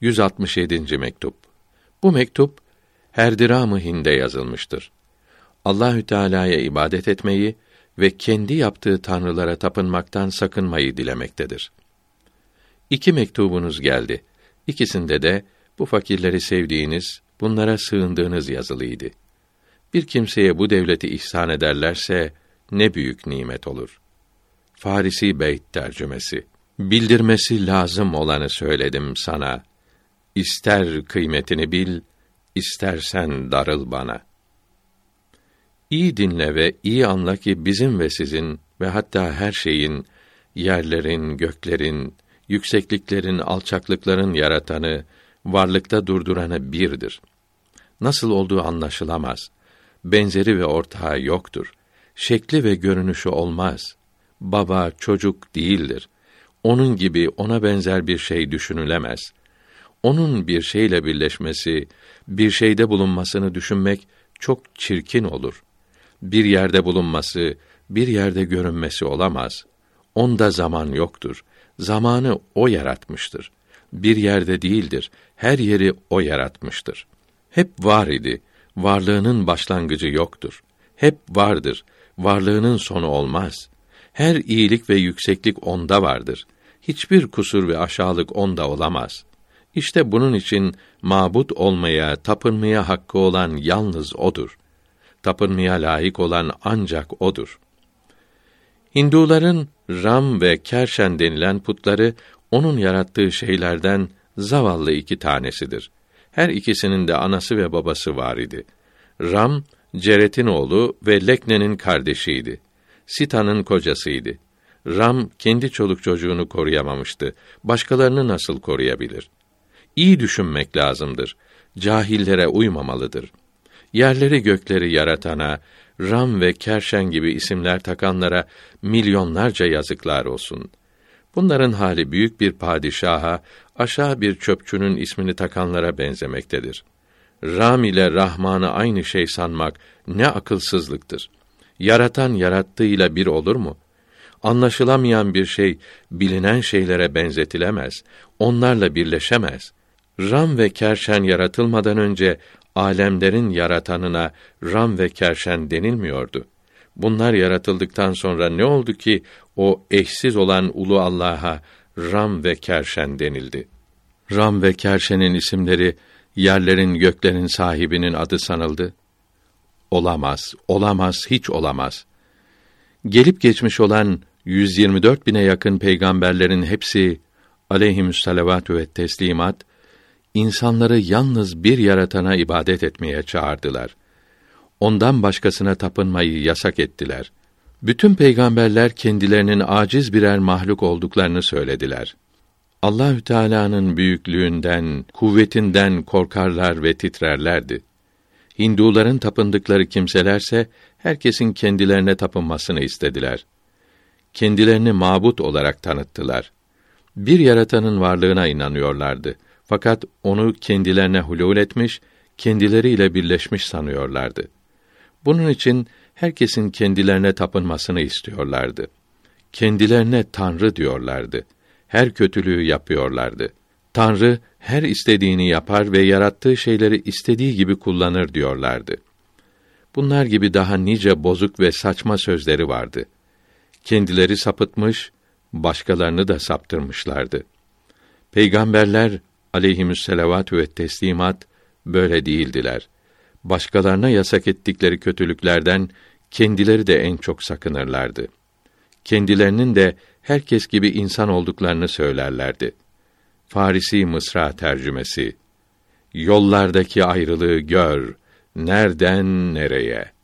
167. mektup. Bu mektup Herdiram-ı Hind'e yazılmıştır. Allahü Teala'ya ibadet etmeyi ve kendi yaptığı tanrılara tapınmaktan sakınmayı dilemektedir. İki mektubunuz geldi. İkisinde de bu fakirleri sevdiğiniz, bunlara sığındığınız yazılıydı. Bir kimseye bu devleti ihsan ederlerse ne büyük nimet olur. Farisi Beyt tercümesi. Bildirmesi lazım olanı söyledim sana. İster kıymetini bil, istersen darıl bana. İyi dinle ve iyi anla ki bizim ve sizin ve hatta her şeyin, yerlerin, göklerin, yüksekliklerin, alçaklıkların yaratanı, varlıkta durduranı birdir. Nasıl olduğu anlaşılamaz. Benzeri ve ortağı yoktur. Şekli ve görünüşü olmaz. Baba, çocuk değildir. Onun gibi ona benzer bir şey düşünülemez. Onun bir şeyle birleşmesi, bir şeyde bulunmasını düşünmek çok çirkin olur. Bir yerde bulunması, bir yerde görünmesi olamaz. Onda zaman yoktur. Zamanı o yaratmıştır. Bir yerde değildir. Her yeri o yaratmıştır. Hep var idi. Varlığının başlangıcı yoktur. Hep vardır. Varlığının sonu olmaz. Her iyilik ve yükseklik onda vardır. Hiçbir kusur ve aşağılık onda olamaz. İşte bunun için mabut olmaya, tapınmaya hakkı olan yalnız odur. Tapınmaya layık olan ancak odur. Hinduların Ram ve Kerşen denilen putları onun yarattığı şeylerden zavallı iki tanesidir. Her ikisinin de anası ve babası var idi. Ram, Ceret'in oğlu ve Lekne'nin kardeşiydi. Sita'nın kocasıydı. Ram kendi çoluk çocuğunu koruyamamıştı. Başkalarını nasıl koruyabilir? İyi düşünmek lazımdır. Cahillere uymamalıdır. Yerleri gökleri yaratana, Ram ve Kerşen gibi isimler takanlara milyonlarca yazıklar olsun. Bunların hali büyük bir padişaha, aşağı bir çöpçünün ismini takanlara benzemektedir. Ram ile Rahman'ı aynı şey sanmak ne akılsızlıktır. Yaratan yarattığıyla bir olur mu? Anlaşılamayan bir şey bilinen şeylere benzetilemez. Onlarla birleşemez. Ram ve Kerşen yaratılmadan önce alemlerin yaratanına Ram ve Kerşen denilmiyordu. Bunlar yaratıldıktan sonra ne oldu ki o eşsiz olan ulu Allah'a Ram ve Kerşen denildi? Ram ve Kerşen'in isimleri yerlerin göklerin sahibinin adı sanıldı. Olamaz, olamaz, hiç olamaz. Gelip geçmiş olan 124 bine yakın peygamberlerin hepsi aleyhimüsselavatü ve teslimat insanları yalnız bir yaratana ibadet etmeye çağırdılar. Ondan başkasına tapınmayı yasak ettiler. Bütün peygamberler kendilerinin aciz birer mahluk olduklarını söylediler. Allahü Teala'nın büyüklüğünden, kuvvetinden korkarlar ve titrerlerdi. Hinduların tapındıkları kimselerse herkesin kendilerine tapınmasını istediler. Kendilerini mabut olarak tanıttılar. Bir yaratanın varlığına inanıyorlardı. Fakat onu kendilerine hulûl etmiş, kendileriyle birleşmiş sanıyorlardı. Bunun için herkesin kendilerine tapınmasını istiyorlardı. Kendilerine tanrı diyorlardı. Her kötülüğü yapıyorlardı. Tanrı her istediğini yapar ve yarattığı şeyleri istediği gibi kullanır diyorlardı. Bunlar gibi daha nice bozuk ve saçma sözleri vardı. Kendileri sapıtmış, başkalarını da saptırmışlardı. Peygamberler aleyhimüsselavatü ve teslimat böyle değildiler. Başkalarına yasak ettikleri kötülüklerden kendileri de en çok sakınırlardı. Kendilerinin de herkes gibi insan olduklarını söylerlerdi. Farisi Mısra tercümesi Yollardaki ayrılığı gör, nereden nereye?'